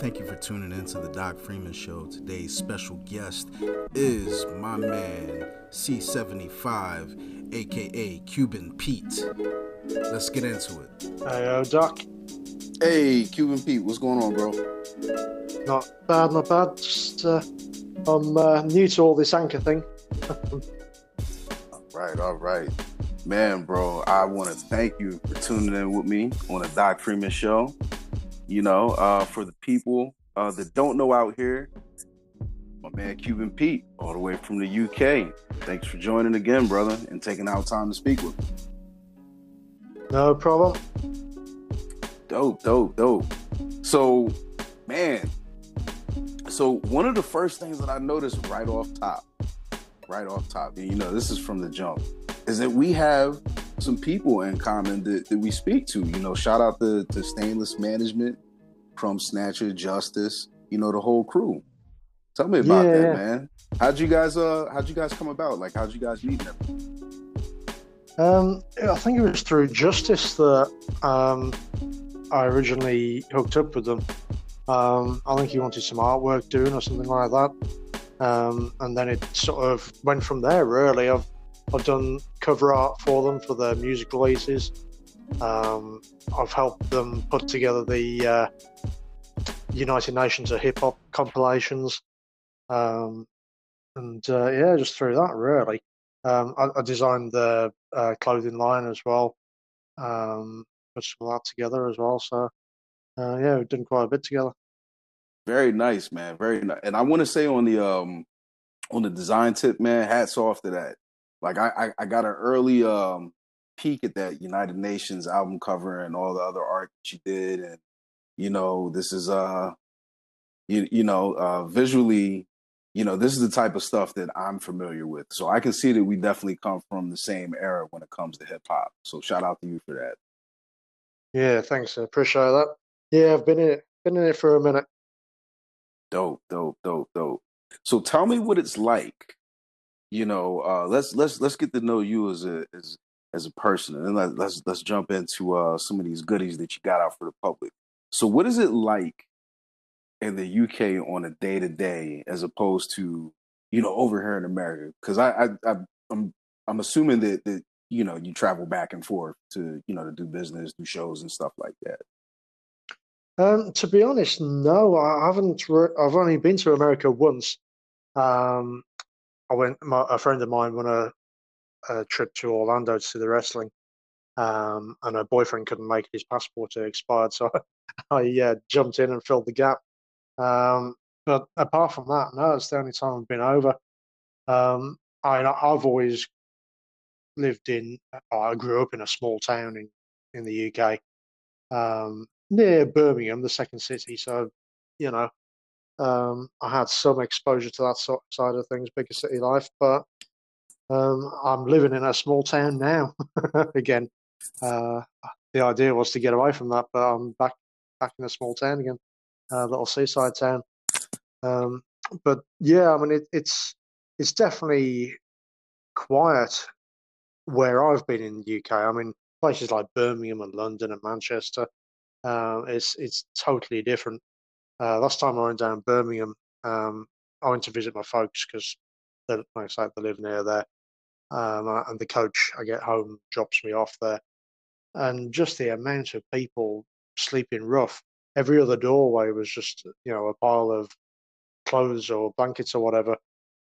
Thank you for tuning in to the Doc Freeman Show. Today's special guest is my man C75, aka Cuban Pete. Let's get into it. Hey, uh, Doc. Hey, Cuban Pete, what's going on, bro? Not bad, not bad. Just, uh, I'm uh, new to all this anchor thing. all right, all right. Man, bro, I want to thank you for tuning in with me on the Doc Freeman Show. You know, uh, for the people uh, that don't know out here, my man Cuban Pete, all the way from the UK. Thanks for joining again, brother, and taking out time to speak with me. No problem. Dope, dope, dope. So, man, so one of the first things that I noticed right off top, right off top, and you know, this is from the jump, is that we have some people in common that, that we speak to. You know, shout out to, to Stainless Management, from Snatcher, Justice, you know, the whole crew. Tell me about yeah, that, yeah. man. How'd you guys uh how'd you guys come about? Like how'd you guys meet them? Um, I think it was through Justice that um, I originally hooked up with them. Um, I think he wanted some artwork doing or something like that. Um, and then it sort of went from there, really. I've, I've done cover art for them for their music releases. Um, I've helped them put together the uh, United Nations of Hip Hop compilations. Um, and uh, yeah, just through that, really. Um, I, I, designed the uh, clothing line as well, um, put some of that together as well. So uh, yeah, we've done quite a bit together. Very nice, man. Very nice. And I want to say on the um on the design tip, man, hats off to that. Like I I, I got an early um peek at that United Nations album cover and all the other art that you did, and you know this is uh you you know uh visually you know this is the type of stuff that I'm familiar with, so I can see that we definitely come from the same era when it comes to hip hop. So shout out to you for that. Yeah, thanks. I appreciate that. Yeah, I've been in it, been in it for a minute. Dope, dope, dope, dope. So tell me what it's like. You know, uh, let's let's let's get to know you as a as as a person, and let, let's let's jump into uh, some of these goodies that you got out for the public. So, what is it like in the UK on a day to day, as opposed to you know over here in America? Because I, I, I I'm I'm assuming that that you know you travel back and forth to you know to do business, do shows and stuff like that. Um, to be honest, no, I haven't. Re- I've only been to America once. Um, I went. My, a friend of mine went a a trip to Orlando to see the wrestling, um, and her boyfriend couldn't make it; his passport had expired, so I uh, jumped in and filled the gap. Um, but apart from that, no, it's the only time I've been over. Um, I, I've always lived in. I grew up in a small town in in the UK, um, near Birmingham, the second city. So, you know, um, I had some exposure to that side of things, bigger city life. But um, I'm living in a small town now again. Uh, the idea was to get away from that, but I'm back back in a small town again, a little seaside town. Um, but yeah, I mean it, it's it's definitely quiet where I've been in the UK. I mean places like Birmingham and London and Manchester. Uh, it's it's totally different. Uh, last time I went down Birmingham, um, I went to visit my folks because like I said, they live near there um, and the coach I get home drops me off there, and just the amount of people sleeping rough. Every other doorway was just you know a pile of clothes or blankets or whatever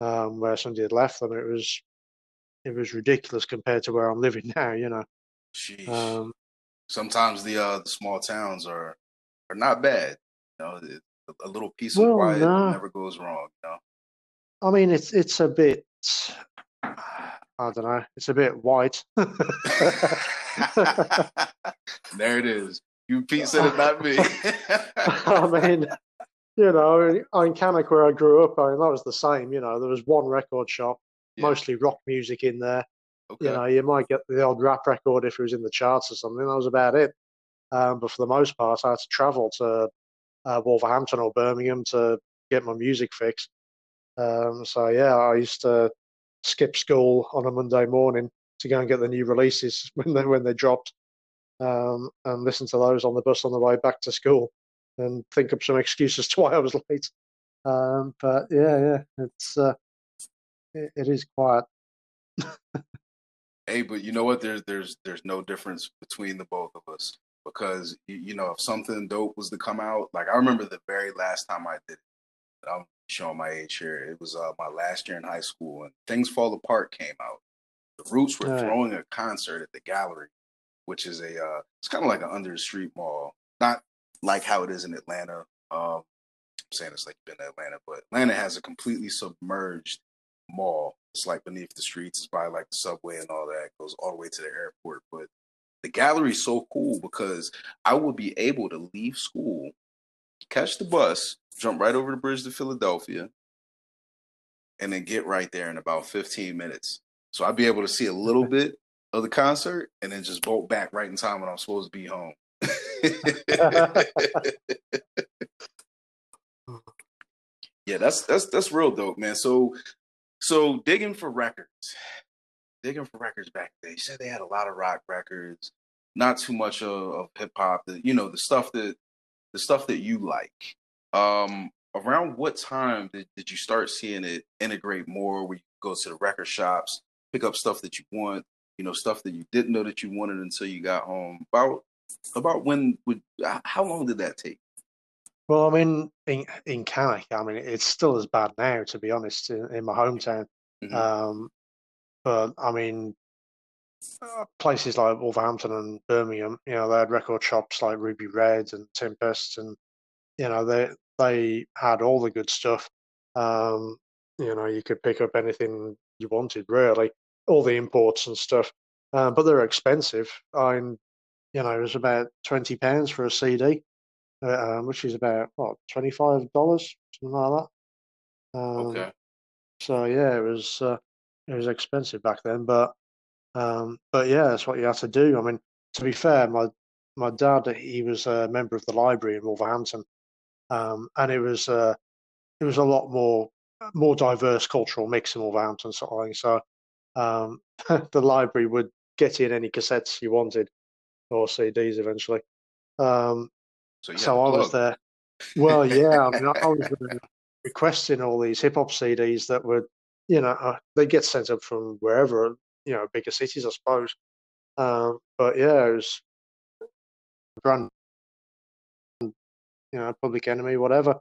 um, where somebody had left them. It was it was ridiculous compared to where I'm living now. You know. Um, Sometimes the uh, the small towns are are not bad. Know, a little piece well, of quiet never goes wrong. You know. I mean, it's it's a bit I don't know. It's a bit white. there it is. You said it, not me. I mean, you know, in Cannock where I grew up, I mean, that was the same. You know, there was one record shop, yeah. mostly rock music in there. Okay. You know, you might get the old rap record if it was in the charts or something. That was about it. Um, but for the most part, I had to travel to uh, Wolverhampton or Birmingham to get my music fix. Um, so yeah, I used to skip school on a Monday morning to go and get the new releases when they when they dropped, um, and listen to those on the bus on the way back to school. and think up some excuses to why I was late. Um, but yeah, yeah, it's uh, it, it is quiet. hey, but you know what? There's there's there's no difference between the both of us because you, know if something dope was to come out, like I remember the very last time I did it. I'm showing my age here. It was uh, my last year in high school, and Things Fall Apart came out. The Roots were throwing a concert at the Gallery, which is a uh, it's kind of like an under the street mall, not like how it is in Atlanta. Um, I'm saying it's like been to Atlanta, but Atlanta has a completely submerged mall. It's like beneath the streets. It's by like the subway and all that. It goes all the way to the airport. But the gallery is so cool because I will be able to leave school, catch the bus, jump right over the bridge to Philadelphia, and then get right there in about 15 minutes. So I'll be able to see a little bit of the concert and then just bolt back right in time when I'm supposed to be home. yeah, that's that's that's real dope, man. So so digging for records. Digging for records back then. You said they had a lot of rock records, not too much of, of hip hop, you know, the stuff that the stuff that you like. Um around what time did, did you start seeing it integrate more where you go to the record shops, pick up stuff that you want, you know, stuff that you didn't know that you wanted until you got home? About about when would how long did that take? Well, I mean, in in Cannock, I mean, it's still as bad now, to be honest, in, in my hometown. Mm-hmm. Um, but I mean, uh, places like Wolverhampton and Birmingham, you know, they had record shops like Ruby Red and Tempest, and you know, they they had all the good stuff. Um, you know, you could pick up anything you wanted, really, all the imports and stuff. Uh, but they're expensive. I mean, you know, it was about twenty pounds for a CD, uh, which is about what twenty five dollars, something like that. Um, okay. So yeah, it was uh, it was expensive back then, but um, but yeah, that's what you have to do. I mean, to be fair, my my dad he was a member of the library in Wolverhampton, um, and it was uh, it was a lot more more diverse cultural mix in Wolverhampton sort of thing. So um, the library would get in any cassettes you wanted or CDs eventually. Um, so, so I was there. Well, yeah, I mean, I, was requesting all these hip hop CDs that would, you know, uh, they get sent up from wherever, you know, bigger cities, I suppose. Um, but yeah, it was brand, you know, Public Enemy, whatever.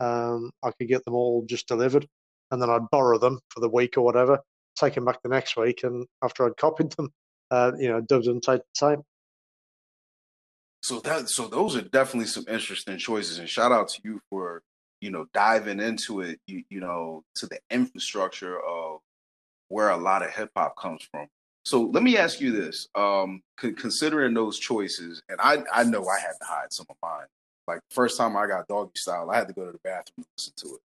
Um, I could get them all just delivered, and then I'd borrow them for the week or whatever, take them back the next week, and after I'd copied them, uh, you know, dubbed them tape to tape. So that so those are definitely some interesting choices, and shout out to you for you know diving into it. You you know to the infrastructure of where a lot of hip hop comes from. So let me ask you this: um, considering those choices, and I I know I had to hide some of mine. Like first time I got Doggystyle, I had to go to the bathroom to listen to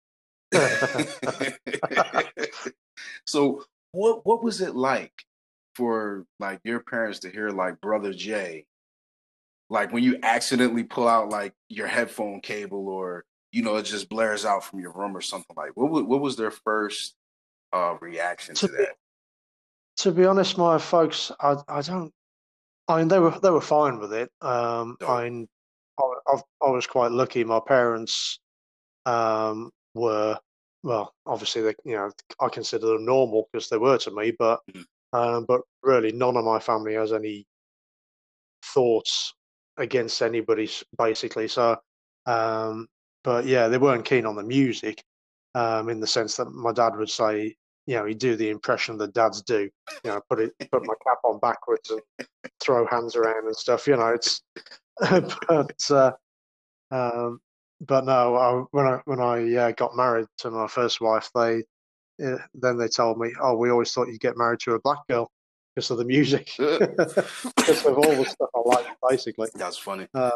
it. so what what was it like for like your parents to hear like Brother J like when you accidentally pull out like your headphone cable or you know it just blares out from your room or something like what what was their first uh reaction to, to that be, to be honest my folks i i don't i mean they were they were fine with it um i mean I, I was quite lucky my parents um were well obviously they you know i consider them normal because they were to me but mm-hmm. um but really none of my family has any thoughts against anybody basically. So, um, but yeah, they weren't keen on the music um, in the sense that my dad would say, you know, he'd do the impression that dads do, you know, put it, put my cap on backwards and throw hands around and stuff. You know, it's, but, uh, um, but no, I, when I when I uh, got married to my first wife, they uh, then they told me, oh, we always thought you'd get married to a black girl because of the music, because of all the stuff I like, basically. That's funny. Um,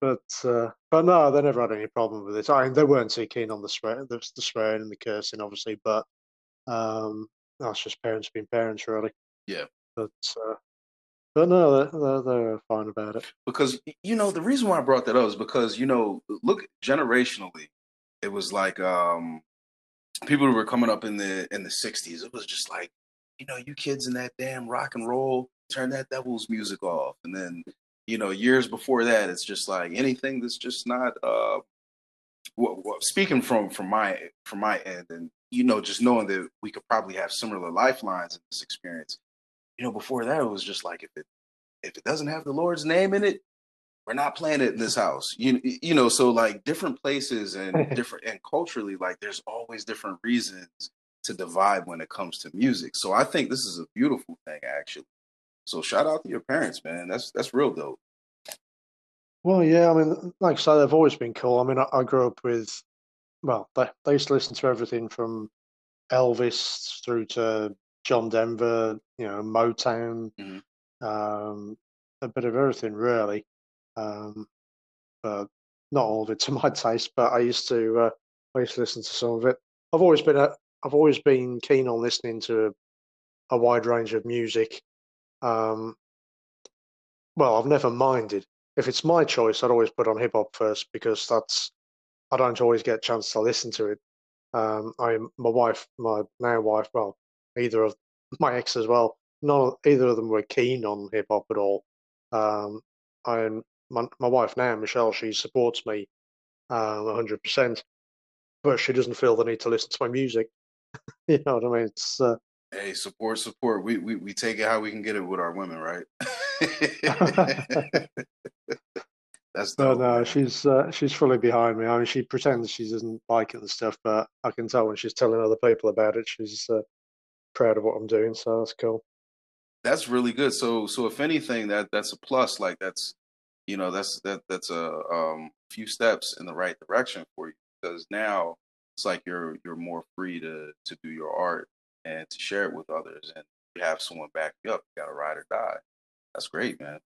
but uh, but no, they never had any problem with it. I mean, they weren't too keen on the swear, the, the swearing and the cursing, obviously, but um, that's just parents being parents, really. Yeah. But uh, but no, they're, they're fine about it. Because you know the reason why I brought that up is because you know look generationally, it was like um people who were coming up in the in the '60s. It was just like you know, you kids in that damn rock and roll, turn that devil's music off. And then, you know, years before that, it's just like anything that's just not. Uh, well, well, speaking from from my from my end, and you know, just knowing that we could probably have similar lifelines in this experience. You know, before that, it was just like if it if it doesn't have the Lord's name in it, we're not playing it in this house. You you know, so like different places and different and culturally, like there's always different reasons to divide when it comes to music. So I think this is a beautiful thing, actually. So shout out to your parents, man. That's that's real dope. Well, yeah, I mean, like I said, they've always been cool. I mean, I, I grew up with, well, they, they used to listen to everything from Elvis through to John Denver, you know, Motown, mm-hmm. um, a bit of everything, really. Um, but not all of it to my taste. But I used to, uh, I used to listen to some of it. I've always been a, I've always been keen on listening to a, a wide range of music. Um, well, I've never minded. If it's my choice, I'd always put on hip hop first because that's I don't always get a chance to listen to it. Um, I my wife, my now wife, well, either of my ex as well. None, either of them were keen on hip hop at all. Um, I my, my wife now, Michelle, she supports me um, 100%, but she doesn't feel the need to listen to my music. you know what I mean? It's uh, hey, support, support. We, we we take it how we can get it with our women, right? That's no, no. She's uh, she's fully behind me. I mean, she pretends she doesn't like it and stuff, but I can tell when she's telling other people about it, she's uh, proud of what I'm doing. So that's cool. That's really good. So so if anything, that that's a plus. Like that's you know that's that that's a um, few steps in the right direction for you because now it's like you're you're more free to to do your art and to share it with others and you have someone back you up you got to ride or die. That's great man.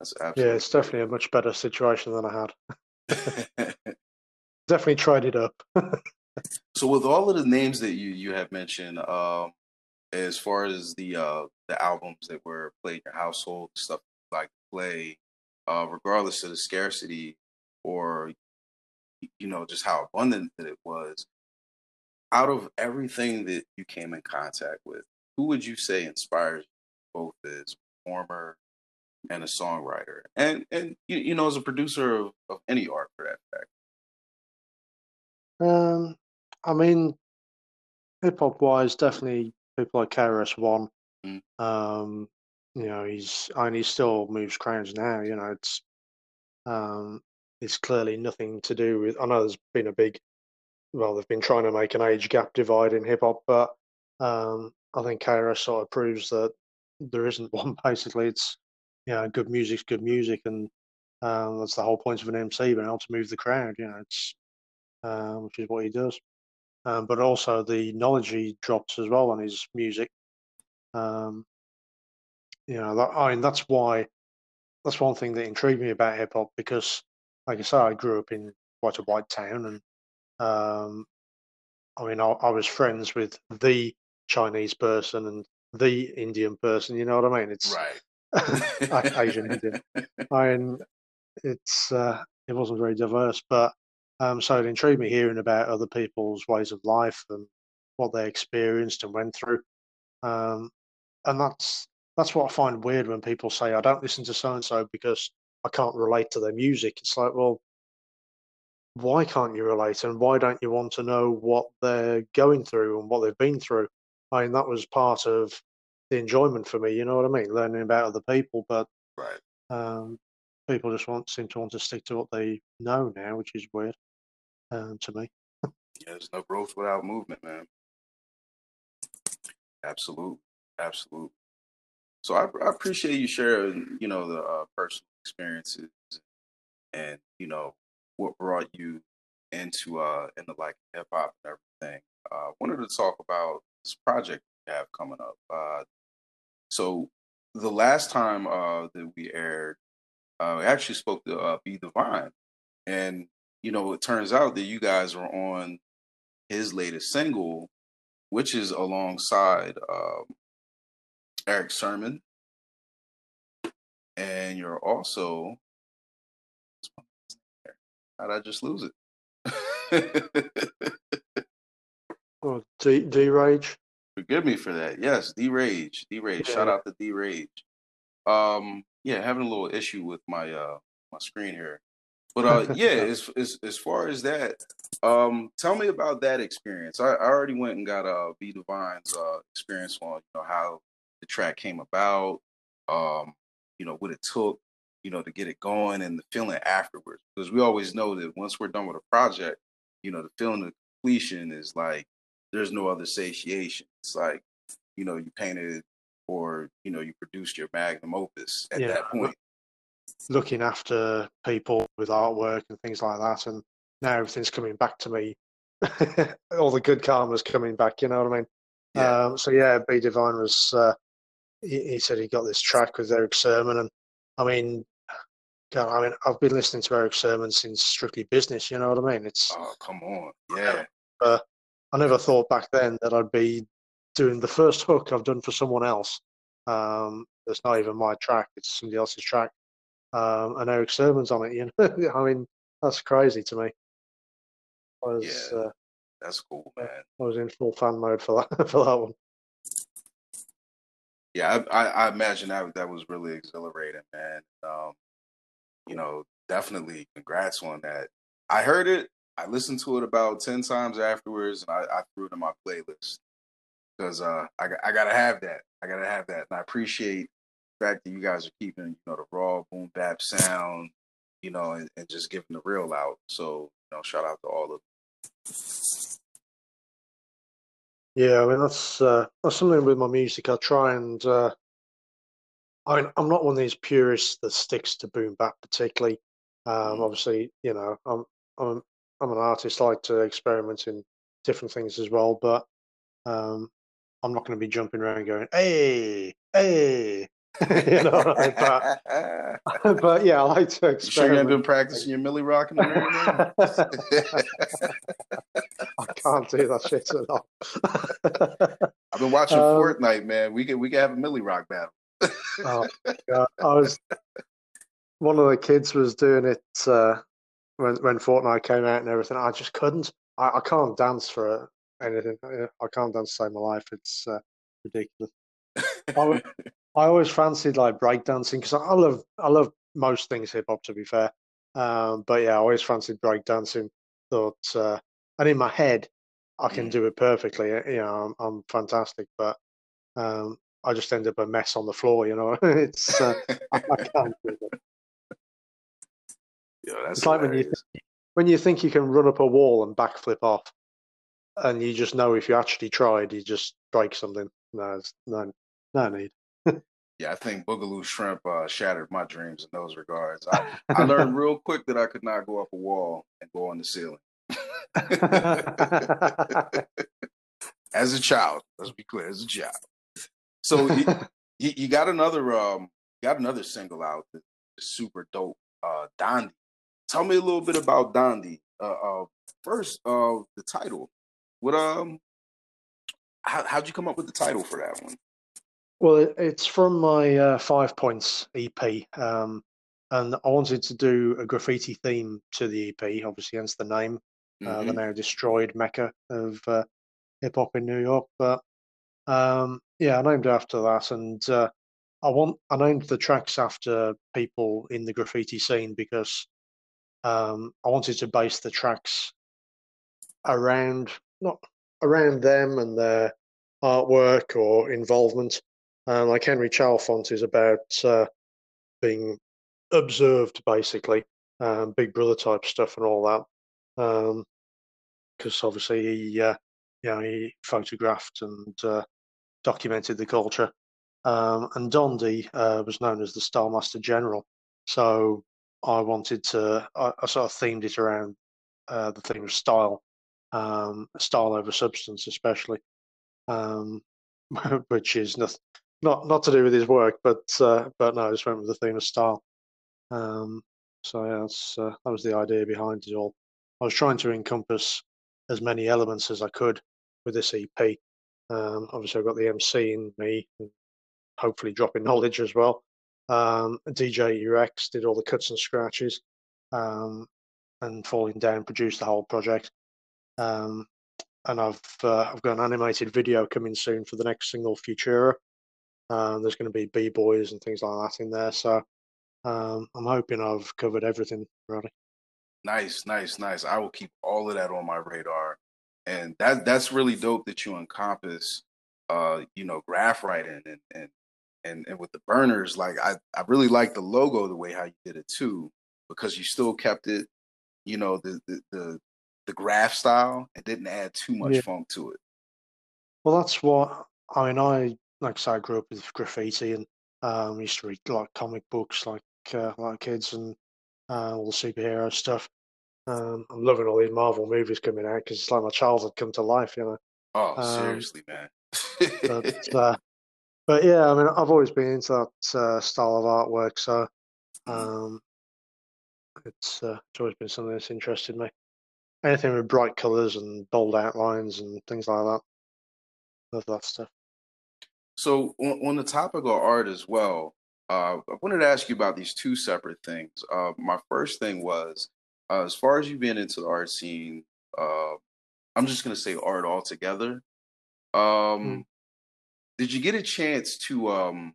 That's absolutely yeah it's definitely a much better situation than i had. Definitely tried it up. So with all of the names that you you have mentioned um as far as the uh the albums that were played in your household stuff like play uh regardless of the scarcity or you know, just how abundant that it was. Out of everything that you came in contact with, who would you say inspires you both as a performer and a songwriter, and and you, you know, as a producer of, of any art for that fact? Um, I mean, hip hop wise, definitely people like KRS One. Mm. Um, you know, he's and he still moves crowds now. You know, it's um, it's clearly nothing to do with. I know there's been a big, well, they've been trying to make an age gap divide in hip hop, but um, I think KRS sort of proves that there isn't one. Basically, it's you know, good music's good music, and um, that's the whole point of an MC, being able to move the crowd. You know, it's uh, which is what he does. Um, but also the knowledge he drops as well on his music. Um, you know, that, I mean, that's why that's one thing that intrigued me about hip hop because like I say, I grew up in quite a white town, and um, I mean, I, I, was friends with the Chinese person and the Indian person. You know what I mean? It's right. Asian Indian. I mean, it's uh, it wasn't very diverse, but um, so it intrigued me hearing about other people's ways of life and what they experienced and went through. Um, and that's that's what I find weird when people say I don't listen to so and so because I can't relate to their music. It's like, well, why can't you relate and why don't you want to know what they're going through and what they've been through? I mean, that was part of the enjoyment for me. You know what I mean? Learning about other people, but right. um, people just want seem to want to stick to what they know now, which is weird um, to me. yeah, there's no growth without movement, man. Absolute, absolute. So I, I appreciate you sharing, you know, the uh, personal experiences and you know what brought you into uh into like hip hop and everything. Uh wanted to talk about this project you have coming up. Uh so the last time uh that we aired, uh we actually spoke to uh B Divine. And you know, it turns out that you guys were on his latest single, which is alongside um Erick Sermon and you're also how did I just lose it? oh, D D Rage. Forgive me for that. Yes, D Rage. D Rage. Yeah. Shout out to D Rage. Um, yeah, having a little issue with my uh my screen here. But uh, yeah, as, as as far as that, um, tell me about that experience. I, I already went and got uh B Divine's uh experience on you know how the track came about, um, you know what it took, you know, to get it going and the feeling afterwards. Because we always know that once we're done with a project, you know, the feeling of completion is like there's no other satiation. It's like you know you painted or you know you produced your magnum opus at Yeah. that point. looking after people with artwork and things like that, and now everything's coming back to me. All the good karma's coming back. You know what I mean? Yeah. Um, so yeah, B Divine was. Uh, he, he said he got this track with Erick Sermon, and I mean, God, I mean, I've been listening to Erick Sermon since Strictly Business. You know what I mean? It's. Oh come on, yeah. I never thought back then that I'd be doing the first hook I've done for someone else. Um, it's not even my track; it's somebody else's track. Um, and Erick Sermon's on it. You know, I mean, that's crazy to me. I was, Yeah. uh, That's cool, man. I was in full fan mode for that for that one. Yeah, I, I, I imagine that that was really exhilarating, man. Um, you know, definitely congrats on that. I heard it. I listened to it about ten times afterwards, and I, I threw it in my playlist because uh, I I gotta have that. I gotta have that, and I appreciate the fact that you guys are keeping you know the raw boom bap sound, you know, and, and just giving the real out. So you know, shout out to all of Yeah, I mean that's uh, that's something with my music. I try and uh, I mean I'm not one of these purists that sticks to boom bap particularly. Um, Mhm. obviously, you know, I'm I'm I'm an artist. I like to experiment in different things as well, but um, I'm not going to be jumping around going, "Hey, hey," you know. I? But but yeah, I like to you sure you ain't been practicing your Milly Rock in the mirror. I can't do that shit at all. I've been watching Um, Fortnite, man. We can we can have a Milly Rock battle. Oh, God. I was one of the kids was doing it uh, when when Fortnite came out and everything. I just couldn't. I, I can't dance for anything. I I can't dance to save my life. It's uh, ridiculous. I, I always fancied like breakdancing because I love I love most things hip hop to be fair. Um, but yeah, I always fancied breakdancing. Thought uh, and in my head I can Mm. do it perfectly. You know, I'm, I'm fantastic, but um, I just end up a mess on the floor. You know, it's uh, I, I can't do it. Yo, that's It's like when you hilarious. when you think you can run up a wall and backflip off, and you just know if you actually tried, you just break something. No, it's, no, no need. Yeah, I think Boogaloo Shrimp uh, shattered my dreams in those regards. I, I learned real quick that I could not go up a wall and go on the ceiling. As a child, let's be clear, as a child. So you, got another um you got another single out that's super dope, uh Dondi. Tell me a little bit about Dondi. Uh, uh first uh the title. What um how how'd you come up with the title for that one? Well, it, it's from my uh, Five Points EP, um, and I wanted to do a graffiti theme to the EP, obviously, hence the name, uh, the Mhm. now destroyed mecca of uh, hip hop in New York. But um, yeah, I named after that, and uh, I want I named the tracks after people in the graffiti scene because um, I wanted to base the tracks around not around them and their artwork or involvement. Uh, like Henry Chalfant is about uh, being observed, basically, um, Big Brother type stuff and all that. Because obviously he, uh, you know, he photographed and uh, documented the culture. Um, and Dondi uh, was known as the Style Master General. So I wanted to, I, I sort of themed it around uh, the theme of style, um, style over substance, especially, um, which is not, not not to do with his work, but uh, but no, I just went with the theme of style. Um, so yeah, that's, uh, that was the idea behind it all. I was trying to encompass as many elements as I could with this EP. Um, obviously, I've got the MC in me, hopefully dropping knowledge as well. Um, DJ Rex did all the cuts and scratches, um, and Falling Down produced the whole project. Um, and I've uh, I've got an animated video coming soon for the next single, Futura. Um, there's going to be b boys and things like that in there. So um, I'm hoping I've covered everything really. Nice, nice, nice. I will keep all of that on my radar, and that that's really dope that you encompass, uh, you know, graph writing and and and and with the burners. Like I I really like the logo the way how you did it too, because you still kept it, you know, the the the, the graph style and didn't add too much Yeah. funk to it. Well, that's what I mean. I like I say, I grew up with graffiti and um, used to read like comic books like uh, like kids and uh, all the superhero stuff. Um, I'm loving all these Marvel movies coming out because it's like my childhood come to life, you know. Oh, Um, seriously, man. But uh, but yeah, I mean, I've always been into that uh, style of artwork, so um, it's uh, it's always been something that's interested me. Anything with bright colours and bold outlines and things like that. Love that stuff. So on, on the topic of art as well, uh, I wanted to ask you about these two separate things. Uh, my first thing was, uh, as far as you being into the art scene, uh, I'm just gonna say art altogether. Um, Mm. Did you get a chance to um,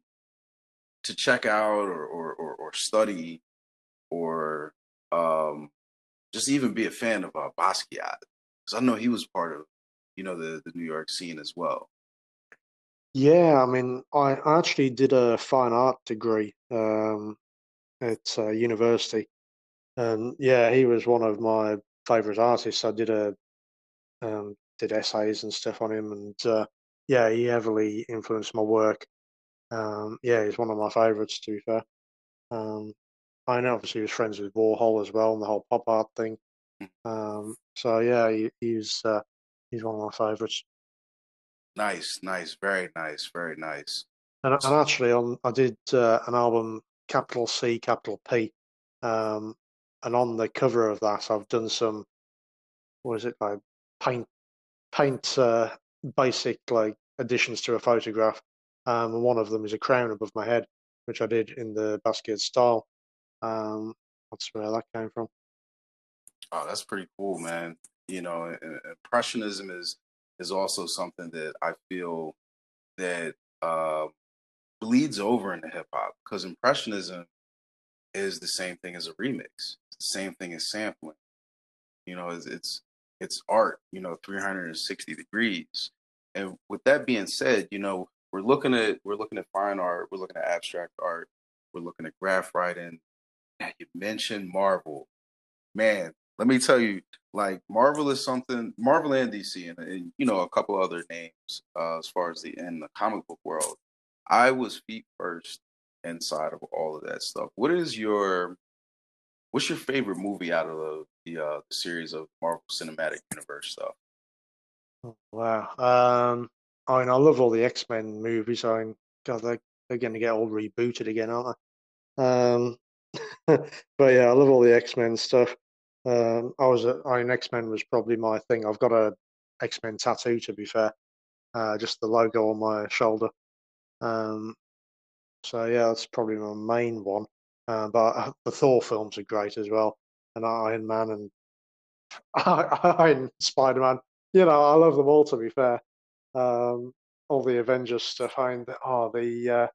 to check out or or, or, or study or um, just even be a fan of uh, Basquiat? Because I know he was part of you know the the New York scene as well. Yeah, I mean, I I actually did a fine art degree um, at uh, university, and yeah, he was one of my favorite artists. I did a um, did essays and stuff on him, and uh, yeah, he heavily influenced my work. Um, yeah, he's one of my favorites, to be fair. Um, I know obviously he was friends with Warhol as well, and the whole pop art thing. Um, so yeah, he, he's uh, he's one of my favorites. Nice, nice, very nice, very nice. And, and actually, on I did uh, an album, capital C, capital P, um, and on the cover of that, I've done some, what is it like, paint, paint, uh, basic like additions to a photograph. Um, and one of them is a crown above my head, which I did in the Basquiat style. Um, that's where that came from. Oh, that's pretty cool, man. You know, impressionism is is also something that I feel that uh, bleeds over into hip hop because impressionism is the same thing as a remix. Same thing as sampling. You know, it's it's, it's art. You know, 360 degrees. And with that being said, you know, we're looking at we're looking at fine art. We're looking at abstract art. We're looking at graph writing. Now, you mentioned Marvel, man. Let me tell you, like Marvel is something. Marvel and DC, and, and you know a couple other names uh, as far as the in the comic book world. I was feet first inside of all of that stuff. What is your what's your favorite movie out of the the, uh, the series of Marvel Cinematic Universe stuff? Oh, wow. Um, I mean, I love all the X Men movies. I mean, God, they're, they're going to get all rebooted again, aren't they? Um, but yeah, I love all the X Men stuff. Um, I was, a, I mean, X Men was probably my thing. I've got a X Men tattoo, to be fair, uh, just the logo on my shoulder. Um, so yeah, that's probably my main one. Uh, but uh, the Thor films are great as well, and Iron Man and Iron Spider Man. You know, I love them all. To be fair, um, all the Avengers stuff. I mean, oh, the uh,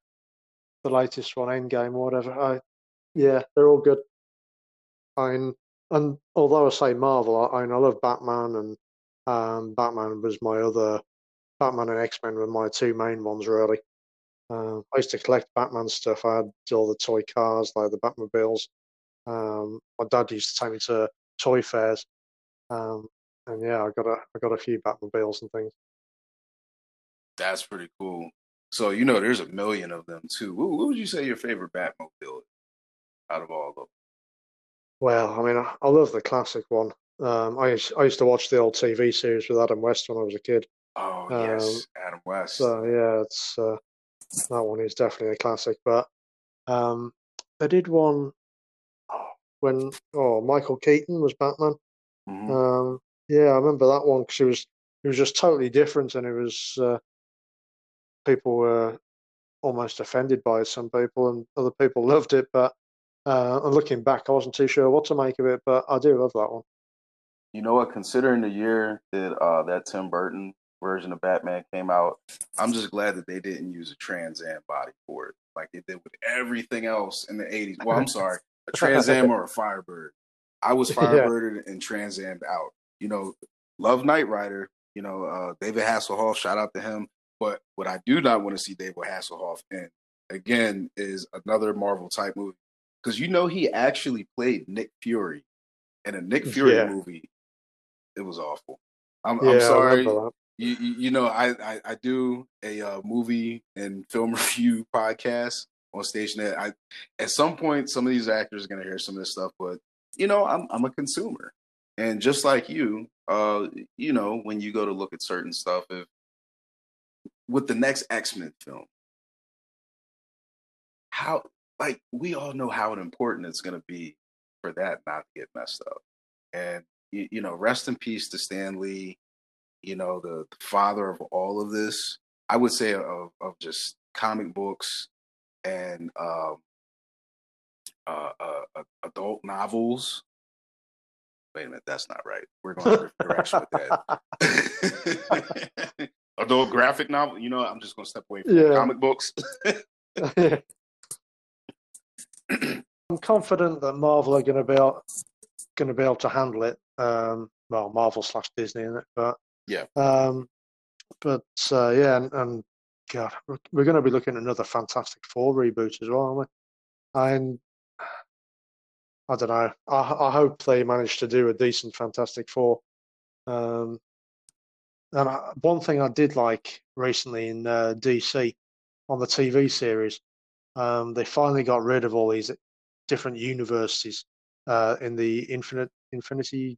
the latest one, Endgame whatever. I, yeah, they're all good. I mean, and although I say Marvel, I, I mean, I love Batman, and um, Batman was my other. Batman and X Men were my two main ones, really. Uh, I used to collect Batman stuff. I had all the toy cars, like the Batmobiles. Um, my dad used to take me to toy fairs, um, and yeah, I got a I got a few Batmobiles and things. That's pretty cool. So you know, there's a million of them too. What, what would you say your favorite Batmobile is out of all of them? Well, I mean, I, I love the classic one. Um, I used, I used to watch the old TV series with Adam West when I was a kid. Oh Um, yes, Adam West. So yeah, it's uh, that one is definitely a classic. But um, they did one when oh Michael Keaton was Batman. Mhm. Um, yeah, I remember that one because it was it was just totally different, and it was uh, people were almost offended by it. Some people and other people loved it, but uh, and looking back, I wasn't too sure what to make of it. But I do love that one. You know what? Considering the year that uh, that Tim Burton version of Batman came out, I'm just glad that they didn't use a Trans Am body for it, like they did with everything else in the '80s. Well, I'm sorry, a Trans Am or a Firebird. I was Firebirded yeah. and Trans Am out. You know, love Knight Rider. You know, uh, David Hasselhoff. Shout out to him. But what I do not want to see David Hasselhoff in again is another Marvel type movie because you know he actually played Nick Fury in a Nick Fury yeah. movie. It was awful. I'm, yeah, I'm sorry. You, you, know, I, I, I do a uh, movie and film review podcast on Stationhead. I at some point, some of these actors are going to hear some of this stuff, but you know, I'm I'm a consumer, and just like you, uh, you know, when you go to look at certain stuff, if with the next X Men film, how like we all know how important it's going to be for that not to get messed up, and you, you know, rest in peace to Stan Lee, you know, the, the father of all of this. I would say of of just comic books and um, uh, uh, uh, adult novels. Wait a minute, that's not right. We're going a different direction with that. adult graphic novel. You know, I'm just going to step away from yeah. comic books. I'm confident that Marvel are going to be able, going to be able to handle it. Um, well, Marvel slash Disney, it? But yeah. Um, but uh, yeah, and, and God, we're going to be looking at another Fantastic Four reboot as well, aren't we? And I don't know. I, I hope they manage to do a decent Fantastic Four. Um, and I, one thing I did like recently in uh, DC on the TV series, um, they finally got rid of all these different universes uh, in the Infinite Infinity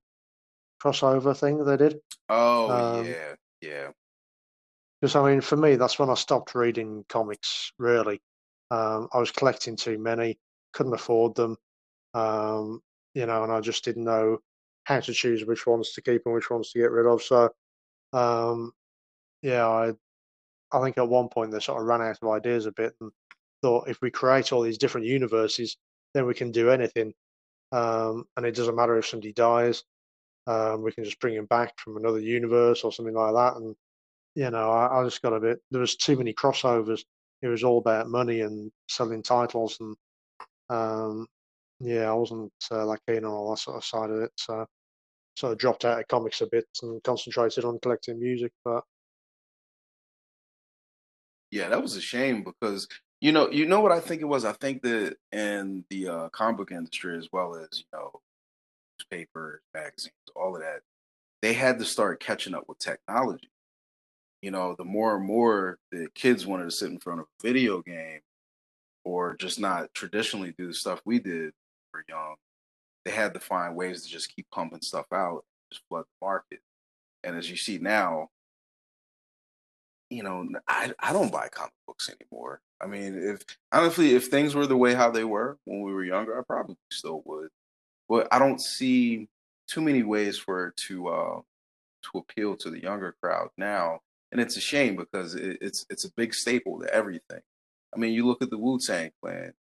crossover thing they did. Oh um, yeah, yeah. Because I mean, for me, that's when I stopped reading comics. Really, um, I was collecting too many, couldn't afford them, um, you know, and I just didn't know how to choose which ones to keep and which ones to get rid of. So, um, yeah, I, I think at one point they sort of ran out of ideas a bit and thought if we create all these different universes, then we can do anything, um, and it doesn't matter if somebody dies. Um, we can just bring him back from another universe or something like that. And you know, I, I just got a bit. There was too many crossovers. It was all about money and selling titles, and um, yeah, I wasn't uh, like keen on all that sort of side of it. So sort of dropped out of comics a bit and concentrated on collecting music. But yeah, that was a shame because you know, you know what I think it was. I think that in the uh, comic book industry as well as you know, newspapers, magazines, all of that, they had to start catching up with technology. You know, the more and more the kids wanted to sit in front of a video game or just not traditionally do the stuff we did when we were young, they had to find ways to just keep pumping stuff out, just flood the market. And as you see now, you know, I I don't buy comic books anymore. I mean, if honestly, if things were the way how they were when we were younger, I probably still would. But I don't see too many ways for it to uh, to appeal to the younger crowd now, and it's a shame because it, it's it's a big staple to everything. I mean, you look at the Wu Tang Clan,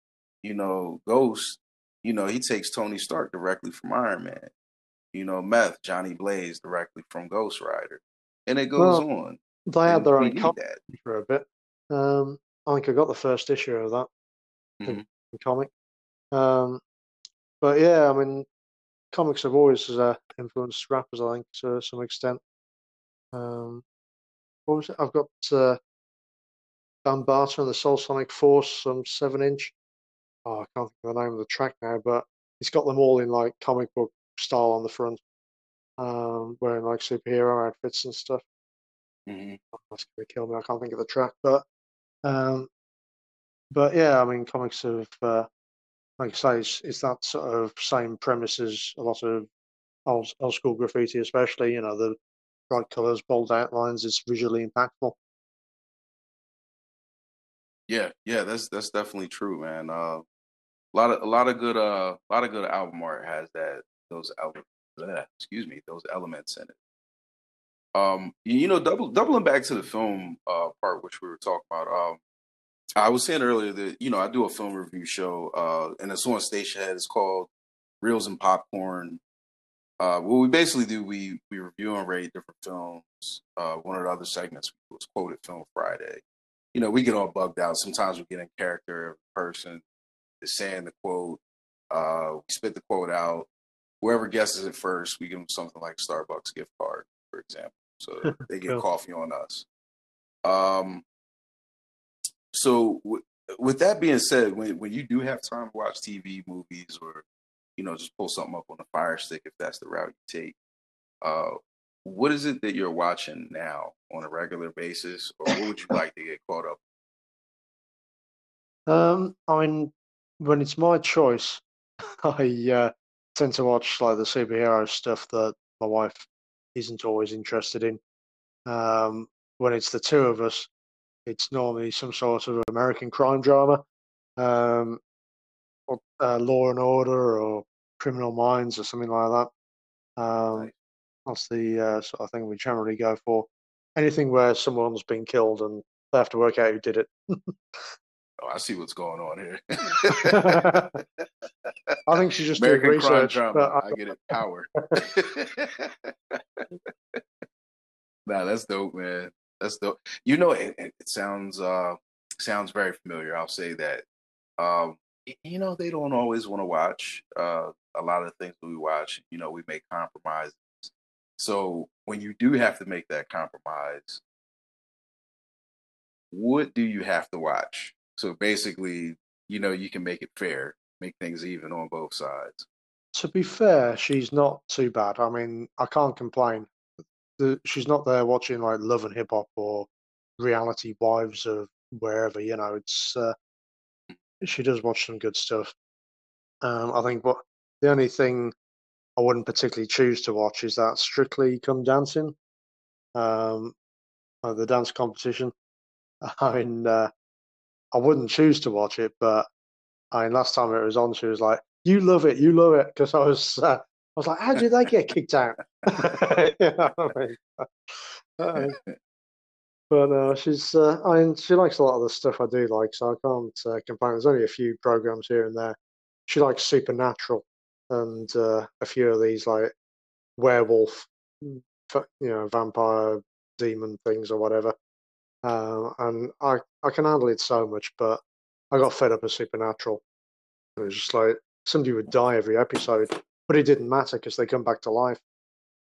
you know, Ghost you know, he takes Tony Stark directly from Iron Man. You know, Meth, Johnny Blaze directly from Ghost Rider. And it goes well, on. They had their own comic for a bit. Um, I think I got the first issue of that mm-hmm. comic. Um, but yeah, I mean, comics have always uh, influenced rappers, I think, to some extent. Um, what was it? I've got uh, Bambaataa and the Soul Sonic Force, some seven inch oh, I can't think of the name of the track now, but he's got them all in like comic book style on the front, um, wearing like superhero outfits and stuff. Mm-hmm. Oh, that's gonna kill me. I can't think of the track, but um, but yeah, I mean, comics have, uh, like I say, it's, it's that sort of same premise as a lot of old, old school graffiti, especially. You know, the bright colors, bold outlines. It's visually impactful. Yeah, yeah, that's that's definitely true, man. Uh, a lot of a lot of good uh a lot of good album art has that those elements excuse me those elements in it um you know double doubling back to the film uh part which we were talking about um i was saying earlier that you know i do a film review show uh and it's on Stationhead it's called reels and popcorn uh, what we basically do, we we review and rate different films. Uh, one of the other segments was quoted Film Friday. You know, we get all bugged out. Sometimes we get in character person is saying the quote. Uh, we spit the quote out. Whoever guesses it first, we give them something like Starbucks gift card, for example. So they get Cool. coffee on us. Um, so w- with that being said, when when you do have time to watch TV, movies, or you know just pull something up on the Fire Stick if that's the route you take, uh, what is it that you're watching now on a regular basis, or what would you like to get caught up? Um, I mean, when it's my choice, I uh, tend to watch like the superhero stuff that my wife isn't always interested in. Um, when it's the two of us, it's normally some sort of American crime drama, um, or uh, Law and Order, or Criminal Minds, or something like that. Um, that's the uh, sort of thing we generally go for. Anything where someone's been killed and they have to work out who did it. Oh, I see what's going on here. I think she's just American crime research. drama. I- I get it. Power. nah, that's dope, man. That's the You know, it, it sounds uh sounds very familiar. I'll say that. Um, you know, they don't always want to watch uh a lot of the things we watch. You know, we make compromises. So when you do have to make that compromise, what do you have to watch? So basically, you know, you can make it fair, make things even on both sides. to be fair, she's not too bad. I mean, I can't complain. She's not there watching like Love and Hip Hop or Reality Wives of wherever. You know, it's uh, she does watch some good stuff. Um, I think but the only thing I wouldn't particularly choose to watch is that Strictly Come Dancing, um, uh, the dance competition. I mean, uh, I wouldn't choose to watch it, but I mean, last time it was on, she was like, "You love it, you love it," because I was, uh, was like, "How did they get kicked out?" you know I mean? Uh, but uh, she's, uh, I mean, she likes a lot of the stuff I do like, so I can't uh, complain. There's only a few programs here and there. She likes Supernatural and uh, a few of these like werewolf, you know, vampire demon things or whatever. Um, and I, I can handle it so much, but I got fed up of Supernatural. It was just like somebody would die every episode, but it didn't matter because they come back to life.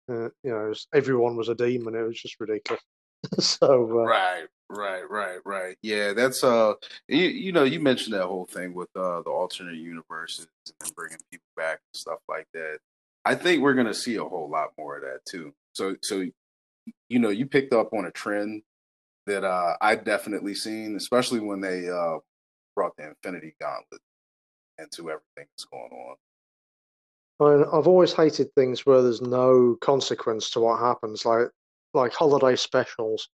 Uh, you know, was- everyone was a demon. It was just ridiculous. so uh, Right, right, right, right. Yeah, that's uh, you, you know, you mentioned that whole thing with uh the alternate universes and bringing people back and stuff like that. I think we're gonna see a whole lot more of that too. So, so you know, you picked up on a trend that uh I definitely seen, especially when they uh brought the Infinity Gauntlet into everything that's going on. I mean, I've always hated things where there's no consequence to what happens, like like holiday specials.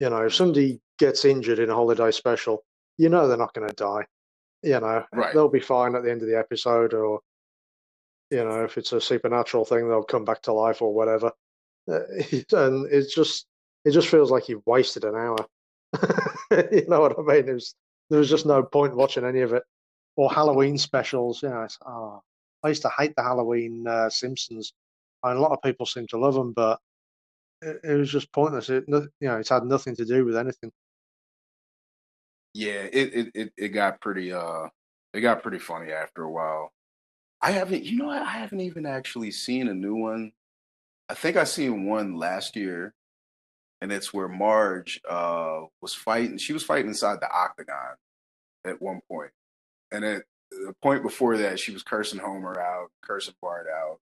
You know, if somebody gets injured in a holiday special, you know they're not going to die. You know, Right. they'll be fine at the end of the episode, or you know, if it's a supernatural thing, they'll come back to life or whatever. Uh, and it's just it just feels like you've wasted an hour. you know what I mean? It was, there was just no point watching any of it. Or Halloween specials, you know. It's, oh, I used to hate the Halloween uh, Simpsons. And a lot of people seem to love them, but it, it was just pointless. It, you know, it's had nothing to do with anything. Yeah, it, it it it got pretty uh it got pretty funny after a while. I haven't you know I haven't even actually seen a new one. I think I seen one last year and it's where Marge uh was fighting she was fighting inside the octagon at one. And at the point before that she was cursing Homer out, cursing Bart out,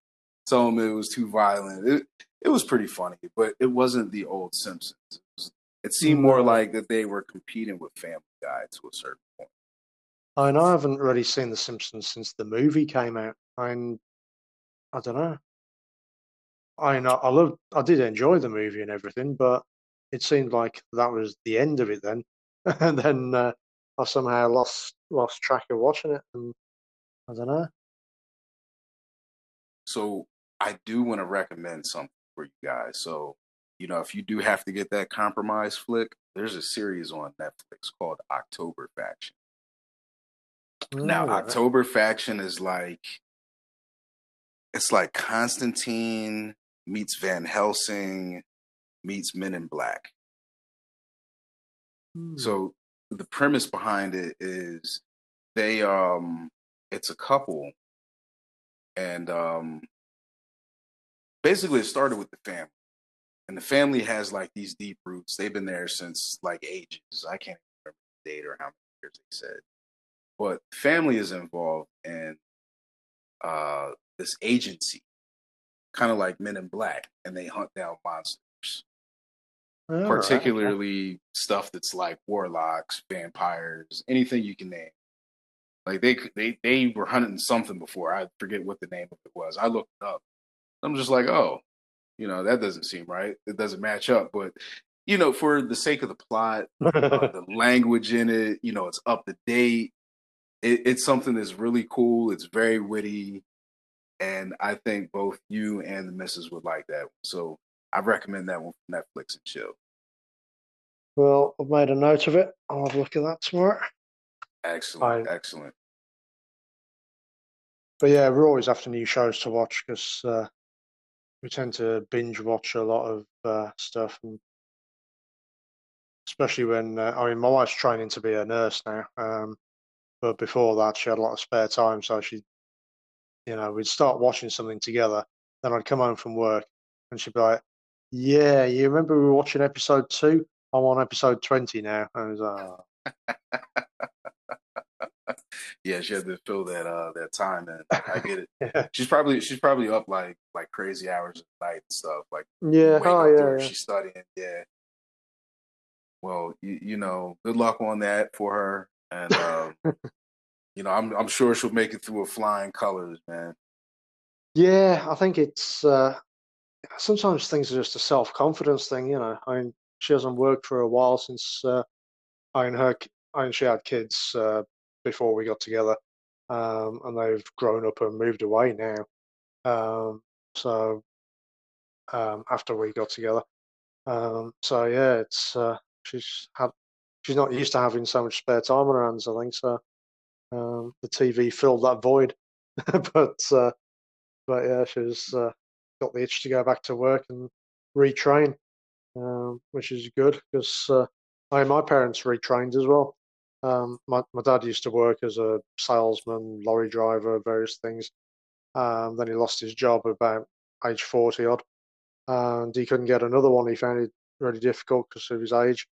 telling him it was too violent. It it was pretty funny, but it wasn't the old Simpsons. It, was, it seemed more like that they were competing with Family Guy to a certain point. I mean, I haven't really seen The Simpsons since the movie came out. And I don't know. I know I loved, I did enjoy the movie and everything, but it seemed like that was the end of it then. and then uh, I somehow lost lost track of watching it, and I don't know. So I do want to recommend something for you guys. So, you know, if you do have to get that compromise flick, there's a series on Netflix called October Faction. Now, October Faction is like it's like Constantine meets Van Helsing meets Men in Black. Hmm. So the premise behind it is they um it's a couple and um basically it started with the family. And the family has like these deep roots. They've been there since like ages. I can't remember the date or how many years they said. But family is involved in uh this agency, kind of like Men in Black, and they hunt down monsters All right, okay. particularly stuff that's like warlocks, vampires, anything you can name. Like they they they were hunting something before. I forget what the name of it was. I looked it up. I'm just like, oh, you know, that doesn't seem right. It doesn't match up. But you know, for the sake of the plot, uh, the language in it, you know, it's up to date. It, it's something that's really cool. It's very witty, and I think both you and the missus would like that. So I recommend that one from Netflix and chill. Well, I've made a note of it. I'll have a look at that tomorrow. Excellent, Fine. excellent. But yeah, we're always after new shows to watch because uh, we tend to binge watch a lot of uh, stuff, and especially when uh, I mean, my wife's training to be a nurse now. Um, but before that, she had a lot of spare time, so she, you know, we'd start watching something together. Then I'd come home from work, and she'd be like, "Yeah, you remember we were watching episode two? I'm on episode twenty now." I was "Oh." yeah, she had to fill that uh that time in. I get it. yeah, She's probably she's probably up like like crazy hours at night and stuff. Like yeah, oh yeah, yeah. she's studying. Yeah. Well, you, you know, good luck on that for her, and um, you know, I'm I'm sure she'll make it through with flying colors, man. Yeah, I think it's uh, sometimes things are just a self confidence thing, you know. I mean, she hasn't worked for a while since uh, I and her, I and she had kids uh, before we got together, um, and they've grown up and moved away now. Um, so um, after we got together, um, so yeah, it's uh, she's had she's not used to having so much spare time on her hands. I think so. Um, the TV filled that void, but uh, but yeah, she's uh, got the itch to go back to work and retrain, um, which is good because uh, I my parents retrained as well. Um, my my dad used to work as a salesman, lorry driver, various things. Um, then he lost his job about age forty odd, and he couldn't get another one. He found it really difficult because of his age.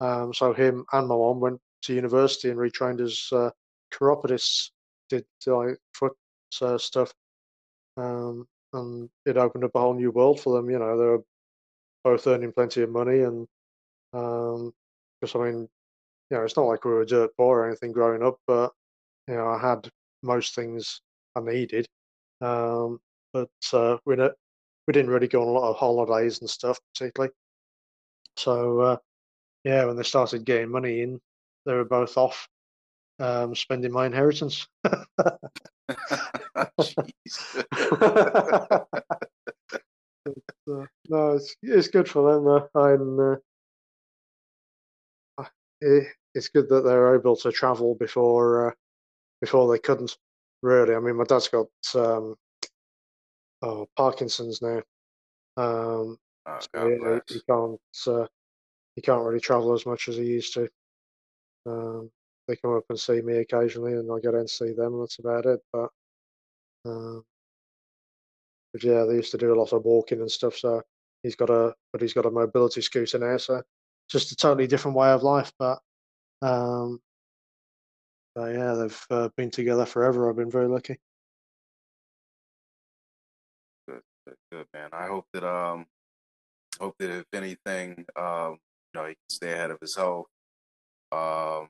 Um, so him and my mum went to university and retrained as uh, chiropodists, did like foot uh, stuff um, and it opened up a whole new world for them. You know, they were both earning plenty of money, and because I mean, you know, it's not like we were a dirt poor or anything growing up, but you know, I had most things I needed, um, but uh, we don't, we didn't really go on a lot of holidays and stuff, particularly. So uh, yeah, when they started getting money in, they were both off um, spending my inheritance. So, no, it's it's good for them though. I'm, uh, it, it's good that they're able to travel before uh, before they couldn't. Really, I mean, my dad's got um, oh, Parkinson's now, um, oh, so God yeah, bless. he, he can't uh, he can't really travel as much as he used to. Um, they come up and see me occasionally, and I go down and see them. And that's about it. But um, but yeah, they used to do a lot of walking and stuff. So he's got a, but he's got a mobility scooter now. So just a totally different way of life. But um, but yeah, they've uh, been together forever. I've been very lucky. Good, good, good, man. I hope that um, hope that if anything, um, you know, he can stay ahead of his health. Um,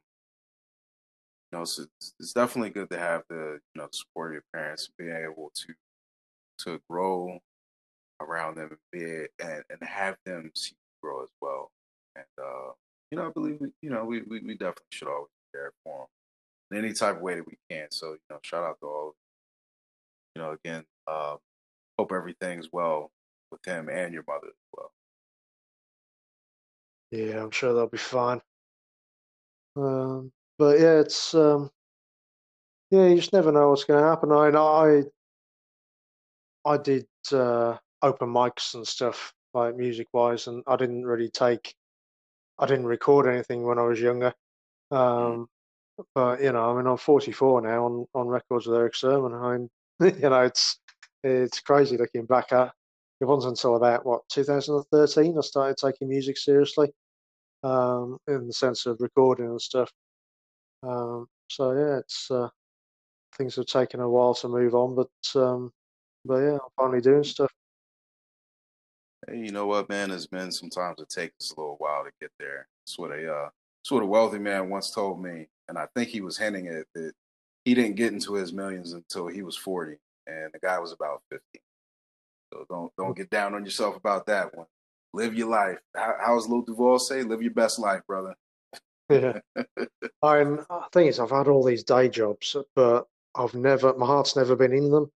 you know, so it's, it's definitely good to have the you know support of your parents being able to to grow around them be and, and have them see you grow as well. And uh, you know, I believe we, you know we, we we definitely should always be there for them in any type of way that we can. So you know, shout out to all. You know, again, uh, hope everything's well with him and your mother as well. Yeah, I'm sure they'll be fine. Um, but yeah, it's um, yeah, you just never know what's going to happen. I I I did uh, open mics and stuff like music wise, and I didn't really take, I didn't record anything when I was younger. Um, but you know, I mean, I'm 44 now on on records with Erick Sermon. I mean, you know, it's it's crazy looking back at. It wasn't until about what 2013 I started taking music seriously, um, in the sense of recording and stuff. Um, so yeah, it's uh, things have taken a while to move on, but um, but yeah, I'm finally doing stuff. Hey, you know what, man? It's been sometimes it takes a little while to get there. That's what a uh, that's what a wealthy man once told me, and I think he was hinting at that he didn't get into his millions until he was 40, and the guy was about 50. So don't don't get down on yourself about that one. Live your life. How, how's Lil Duval say? Live your best life, brother. Yeah. I mean, the thing is, I've had all these day jobs, but I've never, my heart's never been in them.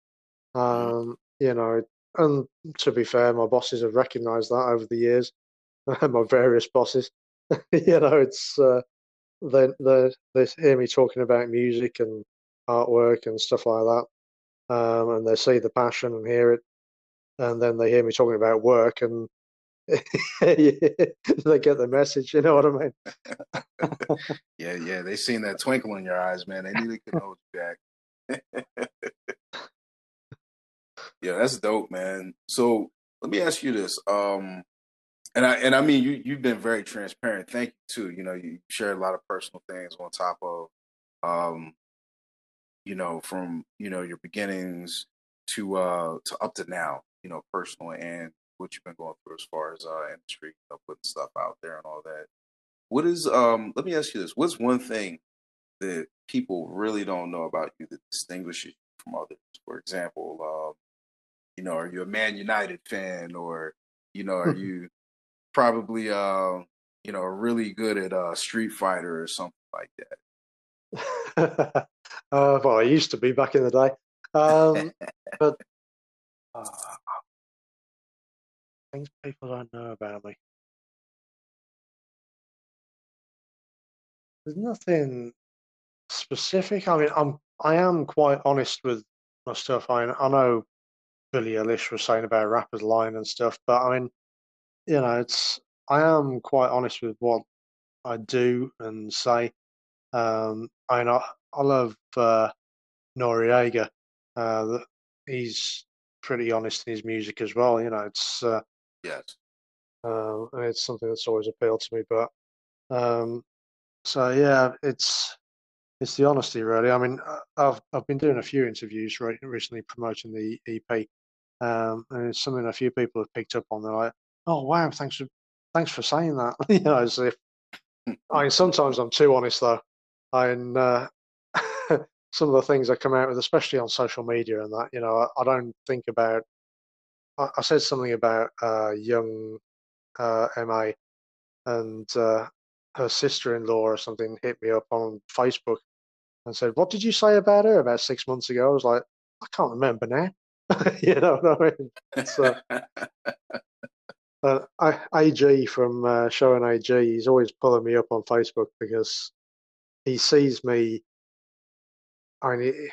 Um, you know, and to be fair, my bosses have recognised that over the years. my various bosses, you know, it's uh, they they they hear me talking about music and artwork and stuff like that, um, and they see the passion and hear it, and then they hear me talking about work and they get the message. You know what I mean? yeah, yeah. They seen that twinkle in your eyes, man. They knew they could hold you back. yeah, that's dope, man. So let me ask you this. Um, and I and I mean you you've been very transparent. Thank you too. You know, you shared a lot of personal things on top of um, you know, from, you know, your beginnings to uh to up to now, you know, personal and what you've been going through as far as uh industry, you know, putting stuff out there and all that. What is um let me ask you this. What's one thing that people really don't know about you that distinguishes you from others? For example, um, you know, are you a Man United fan or, you know, are you probably uh, you know, really good at uh Street Fighter or something like that? uh, well, I used to be back in the day. Um, but uh, things people don't know about me. There's nothing specific. I mean, I'm I am quite honest with my stuff. I I know Billie Eilish was saying about rappers lying and stuff, but I mean, you know, it's I am quite honest with what I do and say. Um, I mean, I, love uh, Noreaga. Uh, he's pretty honest in his music as well. You know, it's uh, yes, uh, it's something that's always appealed to me. But um, so yeah, it's it's the honesty really. I mean, uh, I've I've been doing a few interviews recently promoting the EP, um, and it's something a few people have picked up on. They're like, "Oh wow, thanks for thanks for saying that." you know, as if I mean, sometimes I'm too honest though, and uh, some of the things I come out with, especially on social media and that, you know, I, I don't think about. I, I, said something about uh, young uh, Ma, and uh, her sister-in-law or something hit me up on Facebook and said, "What did you say about her about six months ago?" I was like, "I can't remember now." you know what I mean? It's, uh, uh, AG from uh, Showbiz & AG, he's always pulling me up on Facebook because he sees me. I mean, he,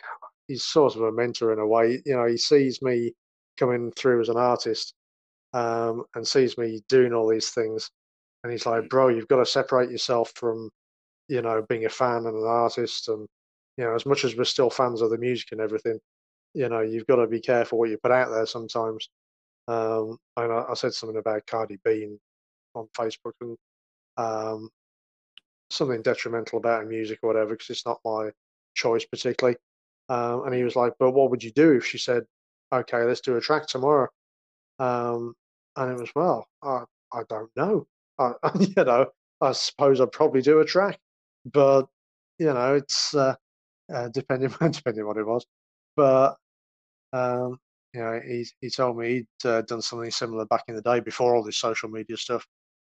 he's sort of a mentor in a way. You know, he sees me coming through as an artist um, and sees me doing all these things, and he's like, "Bro, you've got to separate yourself from, you know, being a fan and an artist, and you know, as much as we're still fans of the music and everything, you know, you've got to be careful what you put out there sometimes." Um, and I, I, said something about Cardi B on Facebook and um, something detrimental about her music or whatever because it's not my choice particularly. Um, and he was like, "But what would you do if she said, okay, let's do a track tomorrow?" Um, and it was, "Well, I I don't know. I, you know, I suppose I'd probably do a track, but you know, it's uh, uh, depending depending what it was. But um, you know, he he told me he'd uh, done something similar back in the day before all this social media stuff.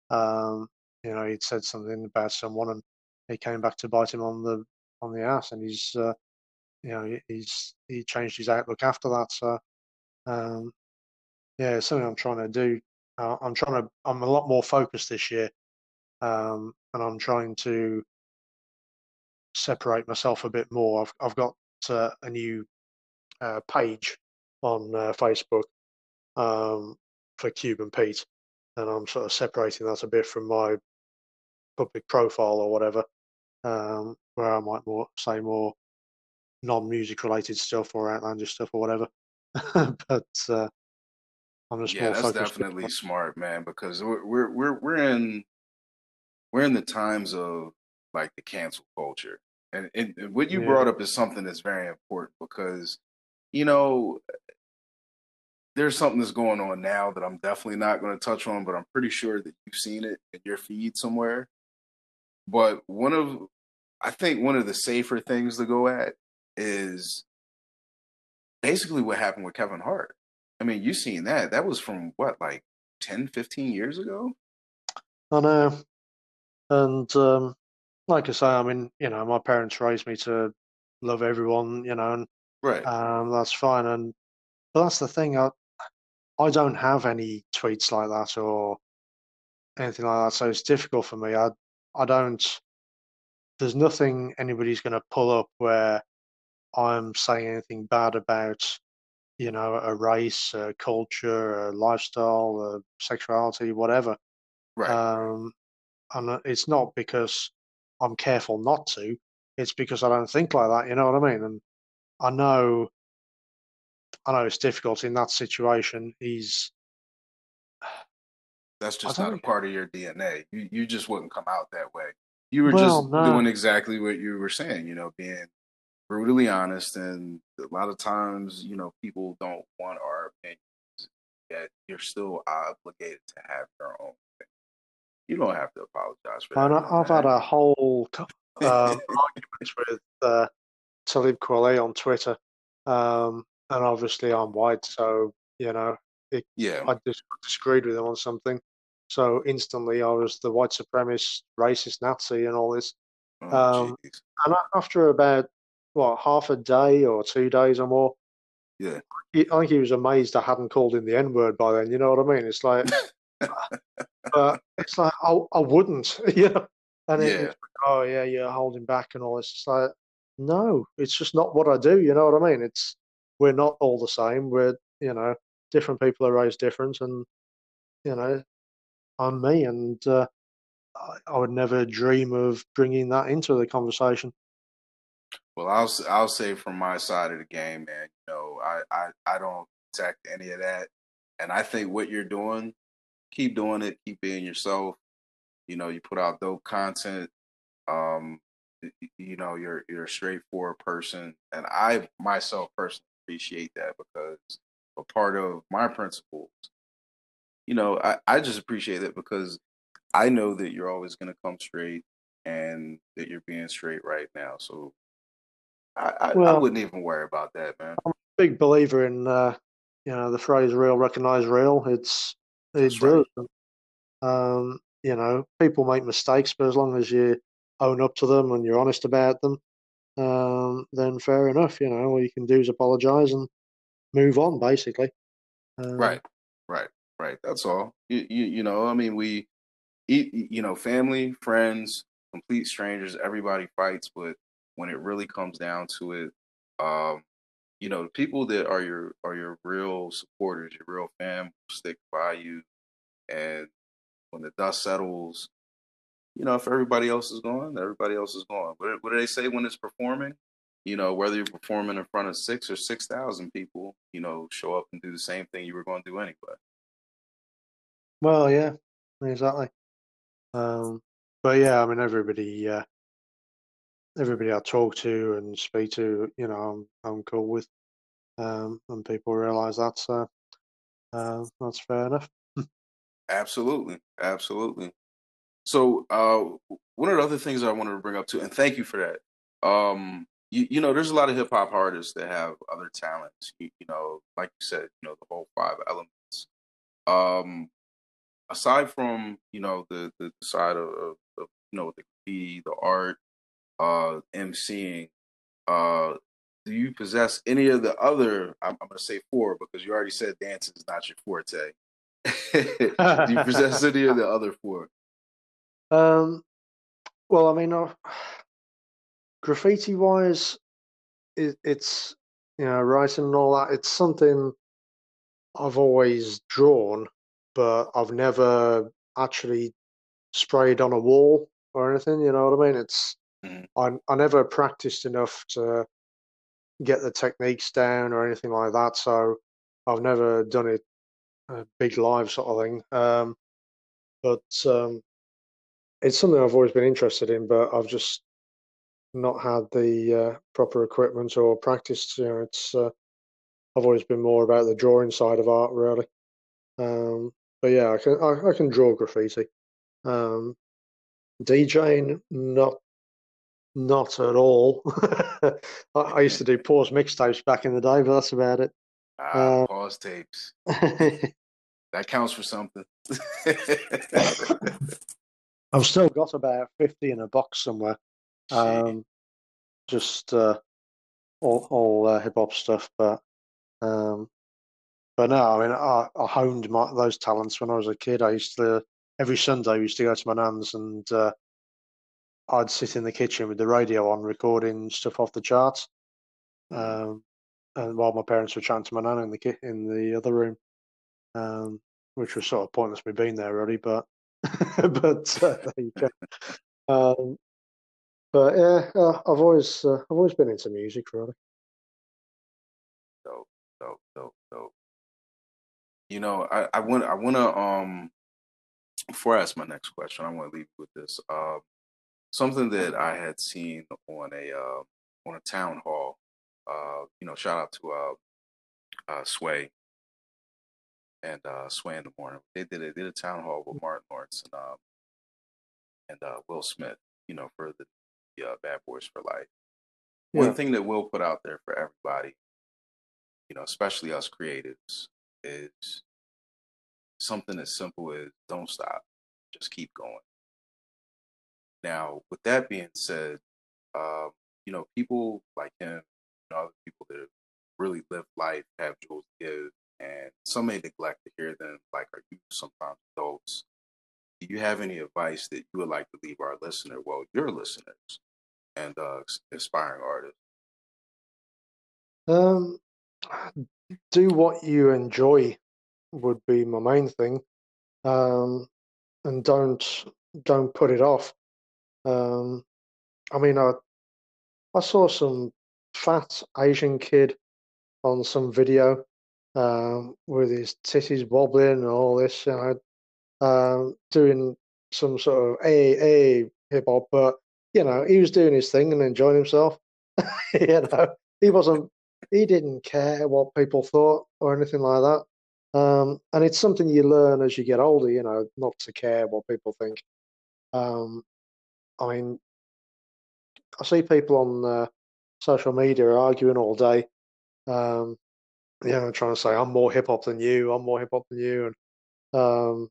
Um, you know, he'd said something about someone, and he came back to bite him on the on the ass, and he's uh, you know he's he changed his outlook after that. So um, yeah, something I'm trying to do. Uh, I'm trying to. I'm a lot more focused this year, um, and I'm trying to separate myself a bit more. I've I've got uh, a new uh, page on uh, Facebook um, for Cuban Pete, and I'm sort of separating that a bit from my public profile or whatever, um, where I might more say more non-music related stuff or outlandish stuff or whatever. but uh, I'm just Yeah, that's definitely smart, man, because we're we're we're we're in we're in the times of like the cancel culture. And, and and what you Yeah. brought up is something that's very important because you know there's something that's going on now that I'm definitely not going to touch on, but I'm pretty sure that you've seen it in your feed somewhere. But one of I think one of the safer things to go at is basically what happened with Kevin Hart. I mean, you've seen that. That was from what, like 10, 15 years ago? I know, and um, like I say, I mean, you know, my parents raised me to love everyone, you know, and Right. um, that's fine. And but that's the thing, I I don't have any tweets like that or anything like that, so it's difficult for me. I I don't. There's nothing anybody's going to pull up where I'm saying anything bad about, you know, a race, a culture, a lifestyle, a sexuality, whatever. right. Um, and uh, it's not because I'm careful not to. It's because I don't think like that. You know what I mean? And I know, I know it's difficult in that situation. He's, That's just don't a part of your DNA. You you just wouldn't come out that way. You were Well, just no. doing exactly what you were saying, you know, being brutally honest and a lot of times, you know, people don't want our opinions, yet you're still obligated to have your own thing. You don't have to apologize for that. and I, no, I've had a whole um, argument with uh, Talib Kweli on Twitter, um, and obviously I'm white, so you know yeah. I dis- disagreed with him on something. So instantly, I was the white supremacist, racist Nazi, and all this. Oh, um. And after about what half a day or two days or more, Yeah. I think he was amazed I hadn't called him the N word by then. You know what I mean? It's like, but it's like I, I wouldn't, you know. And it, Yeah. it's like, oh yeah, you're holding back and all this. It's like, no, it's just not what I do. You know what I mean? It's we're not all the same. We're you know different people are raised different, and you know I'm me, and uh, I, I would never dream of bringing that into the conversation. Well, I'll I'll say from my side of the game, man. You know, I I I don't attack any of that, and I think what you're doing, keep doing it, keep being yourself. You know, you put out dope content. Um, you know, you're you're a straightforward person, and I myself personally appreciate that because a part of my principles. You know, I I just appreciate it because I know that you're always going to come straight and that you're being straight right now. So I, I, I wouldn't even worry about that, man. I'm a big believer in uh, you know the phrase "real, recognize real." It's it That's right. does. Um, you know, people make mistakes, but as long as you own up to them and you're honest about them, um, then fair enough. You know, all you can do is apologize and move on, basically. Um, Right, right, right. That's all. You, you, you know, I mean, we, eat, you know, family, friends, complete strangers, everybody fights, but when it really comes down to it, um, you know, the people that are your are your real supporters, your real fam, stick by you, and when the dust settles, you know, if everybody else is gone, everybody else is gone. What, what do they say when it's performing? You know, whether you're performing in front of six or six thousand people, you know, show up and do the same thing you were going to do anyway. Well, yeah, exactly. Um, but yeah, I mean, everybody, uh, everybody I talk to and speak to, you know, I'm I'm cool with, um, and people realise that, so uh, that's fair enough. Absolutely, absolutely. So, uh, one of the other things I wanted to bring up too, and thank you for that. Um, you, you know, there's a lot of hip hop artists that have other talents. You, you know, like you said, you know, the whole five elements. Um, aside from you know the the side of, of, of you know the graffiti, the art, uh, MCing, uh, do you possess any of the other? I'm, I'm going to say four because you already said dance is not your forte. do you possess any of the other four? Um, well, I mean, uh, graffiti wise, it, it's you know, writing and all that. It's something I've always drawn, but I've never actually sprayed on a wall or anything. You know what I mean? It's Mhm. I I never practiced enough to get the techniques down or anything like that. So I've never done it a big live sort of thing. Um, but um, it's something I've always been interested in, but I've just not had the uh, proper equipment or practice. You know, it's uh, I've always been more about the drawing side of art, really. Um, but yeah, I can I, I can draw graffiti. Um, DJing, not not at all. I, I used to do pause mixtapes back in the day, but that's about it. Ah, Uh, pause tapes. That counts for something. I've still got about fifty in a box somewhere. Um, just uh, all all uh, hip hop stuff, but um, but no, I mean, I, I honed my, those talents when I was a kid. I used to every Sunday I used to go to my nan's and uh, I'd sit in the kitchen with the radio on, recording stuff off the charts. Um, and while my parents were chatting to my nan in the ki- in the other room, um, which was sort of pointless me being there really, but but uh, there you go. Um, but yeah, uh, I've always uh, I've always been into music really. dope, dope, dope, dope. You know, I, I want I want to um before I ask my next question, I want to leave with this. Um, something that I had seen on a uh, on a town hall. Uh, you know, shout out to uh, uh Sway and uh Sway in the morning. They did a did a town hall with Martin Lawrence and um and uh Will Smith. You know, for the, the uh, Bad Boys for Life. One thing that Will put out there for everybody, you know, especially us creatives, is something as simple as don't stop, just keep going. Now, with that being said, um, you know, people like him, you know, other people that really lived life, have jewels to give, and some may neglect to hear them, like are you sometimes adults. Do you have any advice that you would like to leave our listener, well, your listeners, and uh, aspiring artists? Um, do what you enjoy would be my main thing, um, and don't don't put it off. Um, I mean, I I saw some fat Asian kid on some video um, with his titties wobbling and all this, you know, um, doing some sort of a a hip hop, but you know, he was doing his thing and enjoying himself. you know, he wasn't, he didn't care what people thought or anything like that. Um, and it's something you learn as you get older, you know, not to care what people think. Um, I mean, I see people on uh, social media arguing all day, um, you know, trying to say I'm more hip hop than you, I'm more hip hop than you, and um,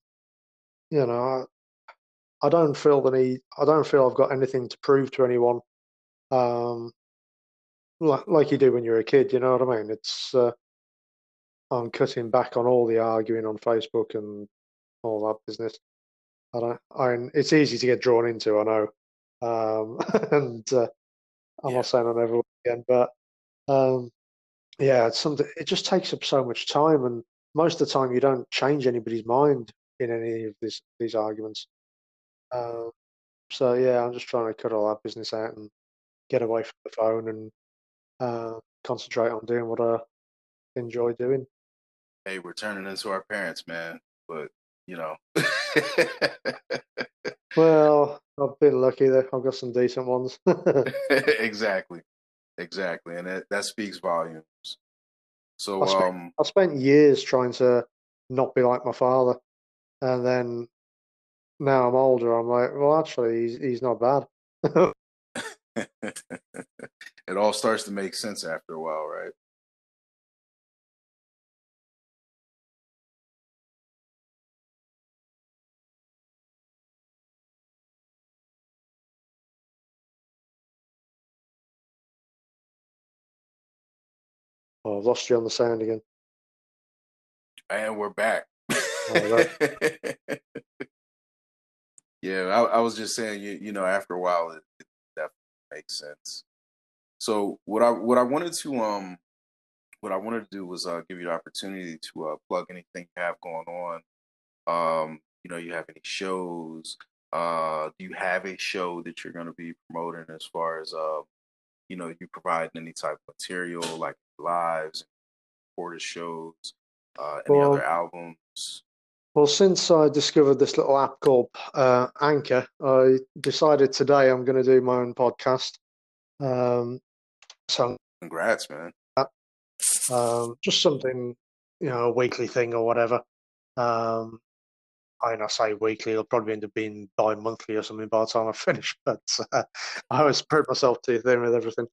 you know, I, I don't feel the need. I don't feel I've got anything to prove to anyone. Um, like, like you do when you're a kid, you know what I mean? It's uh, I'm cutting back on all the arguing on Facebook and all that business. I don't. I it's easy to get drawn into. I know, um, and uh, I'm Yeah. not saying I never will again, but um, yeah, it's something. It just takes up so much time, and most of the time you don't change anybody's mind in any of these these arguments. Uh, so yeah, I'm just trying to cut all that business out and get away from the phone and uh, concentrate on doing what I enjoy doing. hey, we're turning into our parents, man. But you know, Well, I've been lucky that I've got some decent ones. exactly, exactly, and that, that speaks volumes. So, I spent- um, I spent years trying to not be like my father, and then now I'm older. I'm like, well, actually, he's he's not bad. it all starts to make sense after a while, right? Oh, I've lost you on the sound again. And we're back. right. yeah, I, I was just saying, you, you know, after a while, it, it definitely makes sense. So what I what I wanted to um what I wanted to do was uh, give you the opportunity to uh, plug anything you have going on. Um, you know, you have any shows? Uh, do you have a show that you're going to be promoting as far as, uh, you know, you providing any type of material like lives, recorded shows, uh, any Well- other albums? Well, since I discovered this little app called uh, Anchor, I decided today I'm going to do my own podcast. Um, so Congrats, man. um, just something, you know, a weekly thing or whatever. Um, I mean, I say weekly, it'll probably end up being bi-monthly or something by the time I finish. But uh, I always spread myself too thin with everything.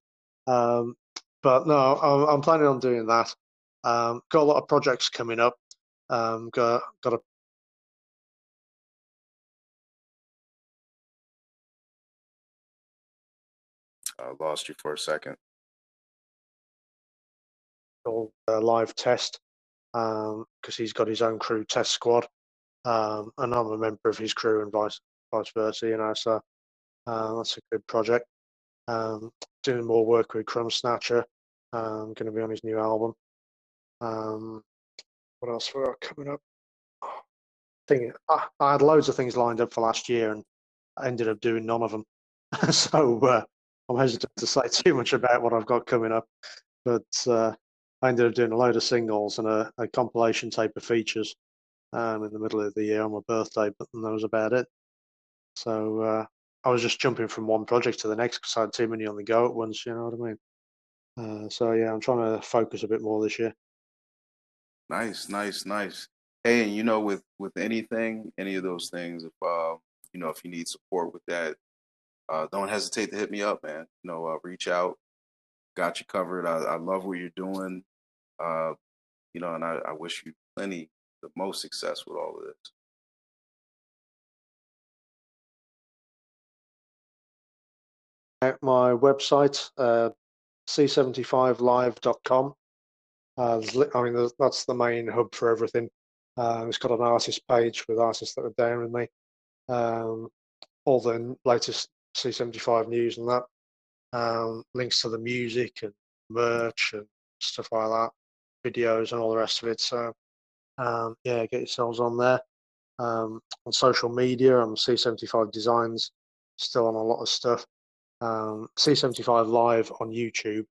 Um, but no, I'm, I'm planning on doing that. Um, got a lot of projects coming up. Um, got got a I lost you for a second. called uh, live test because he's got his own crew test squad, um, and I'm a member of his crew and vice vice versa. You know, so uh, that's a good project. Um, doing more work with Crumb Snatcher. Um, going to be on his new album. Um, what else we got coming up? Thing, I, I had loads of things lined up for last year, and I ended up doing none of them. so uh, I'm hesitant to say too much about what I've got coming up. But uh, I ended up doing a load of singles and a, a compilation tape of features um, in the middle of the year on my birthday, but that was about it. So uh, I was just jumping from one project to the next because I had too many on the go at once. You know what I mean? Uh, so yeah, I'm trying to focus a bit more this year. Nice, nice, nice. Hey, and you know, with with anything, any of those things, if uh, you know, if you need support with that, uh, don't hesitate to hit me up, man. You know, uh, reach out. Got you covered. I, I love what you're doing. Uh, you know, and I, I wish you plenty, the most success with all of this. Out my website, uh, c75live.com. Uh, I mean, that's the main hub for everything. Uh, it's got an artist page with artists that are down with me. Um, all the latest C75 news and that. Um, links to the music and merch and stuff like that, videos and all the rest of it. So, um, yeah, get yourselves on there. Um, on social media, I'm C75 Designs, still on a lot of stuff. Um, C75 Live on YouTube,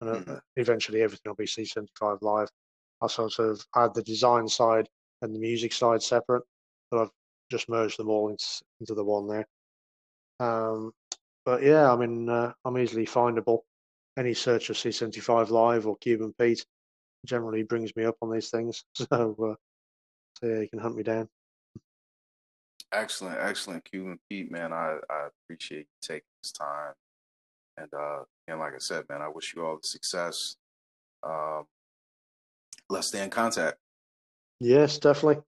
and uh, Mhm. eventually everything will be C75 Live. I sort of had the design side and the music side separate, but I've just merged them all into, into the one there. Um, but yeah, I mean, uh, I'm easily findable. Any search of C75 Live or Cuban Pete generally brings me up on these things. So, uh, so yeah, you can hunt me down. Excellent, excellent, Cuban Pete, man. I, I appreciate you taking this time. And uh, and like I said, man, I wish you all the success. Um, let's stay in contact. Yes, definitely.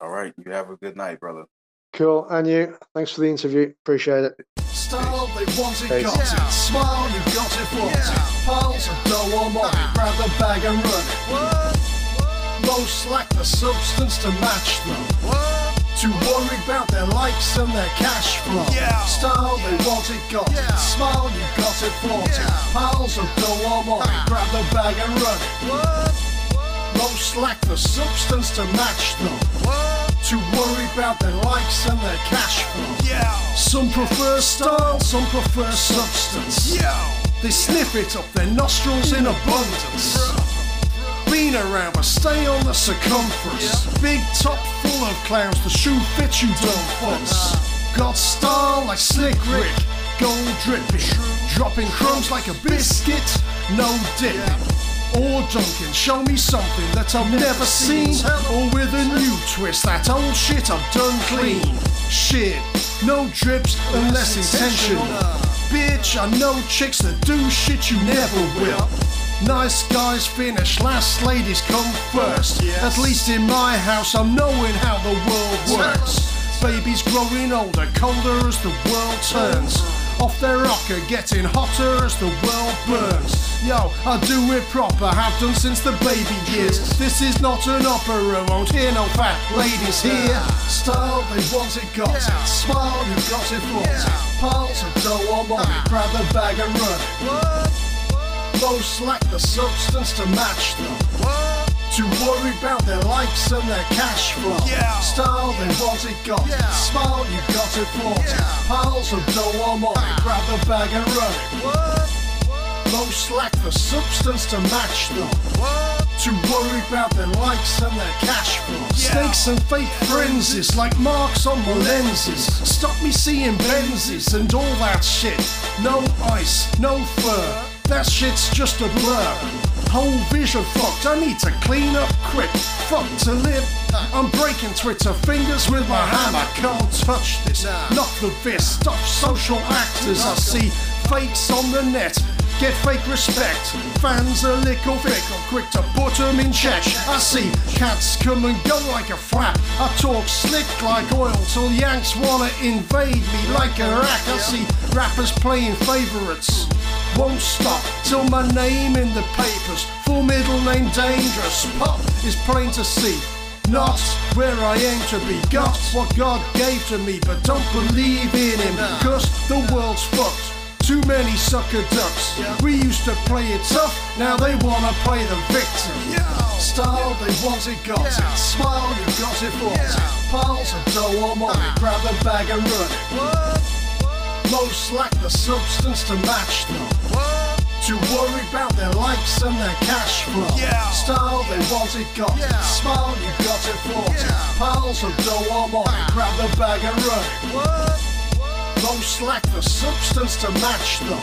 All right, you have a good night, brother. Cool. And you, thanks for the interview. Appreciate it. Style, they want it, got it. Smile, you got it, flaunt it. Piles of dough or money, grab the bag and run it. Most lack the substance to match them. Too worried about their likes and their cash flow. Style, they want it, got it. Smile, you got it, flaunt it. Piles of dough or money, grab the bag and run it. Most lack the substance to match them. Too worried about their likes and their cash flow. Some prefer style, some prefer substance. They sniff it up their nostrils in abundance. Been around, but stay on the circumference. Big top full of clowns, the shoe fits you don't fuss. Got style like Slick Rick, gold dripping. Dropping crumbs like a biscuit, no dip. Or Duncan, show me something that I've never seen. Or with a new twist, that old shit I've done clean. Shit, no drips unless intentional. Bitch, I know chicks that do shit you never will. Nice guys finish last, ladies come first. At least in my house, I'm knowing how the world works. Babies growing older, colder as the world turns. Off their rocker, getting hotter as the world burns. Yo, I do it proper, have done since the baby years. This is not an opera, won't hear no fat ladies here. Style, they want it, got it. Smile, you got it, flaunt it. Piles of dough money, grab the bag and run. Most lack the substance to match them. To worry about their likes and their cash flow. Yeah. Style, they want it, got it. Yeah. Smile, you got it, flaunt it. Yeah. Piles of dough or money, Ah. grab the bag and run it. Most lack the substance to match them. To worry about their likes and their cash flow. Snakes and fake frenzies like marks on my lenses. Stop me seeing Benzes and all that shit. No ice, no fur. That shit's just a blur. Whole vision fucked. I need to clean up quick. Fuck to live. I'm breaking Twitter fingers with my hammer. Can't touch this. Knock the fist off social actors. I see fakes on the net. Get fake respect. Fans are little fickle, quick to put 'em in check. I see cats come and go like a flap. I talk slick like oil till Yanks wanna invade me like Iraq. I see rappers playing favorites. Won't stop till my name in the papers. Full middle name dangerous. Pop is plain to see. Not where I aim to be. Got what God gave to me, but don't believe in him. Cause the world's fucked. Too many sucker ducks. We used to play it tough, now they wanna play the victim. Style, they want it, got Yeah. it. Smile, you got it, it. Yeah. Piles of dough or money, grab the bag and run it. Most lack the substance to match them. To worry about their likes and their cash flow. Yeah. Style, they want it, got Yeah. it. Smile, you got it, it. Yeah. Piles of dough Ah. grab the bag and run. Most lack the substance to match them.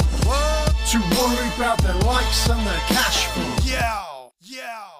To worry about their likes and their cash flow. Yeah, yeah.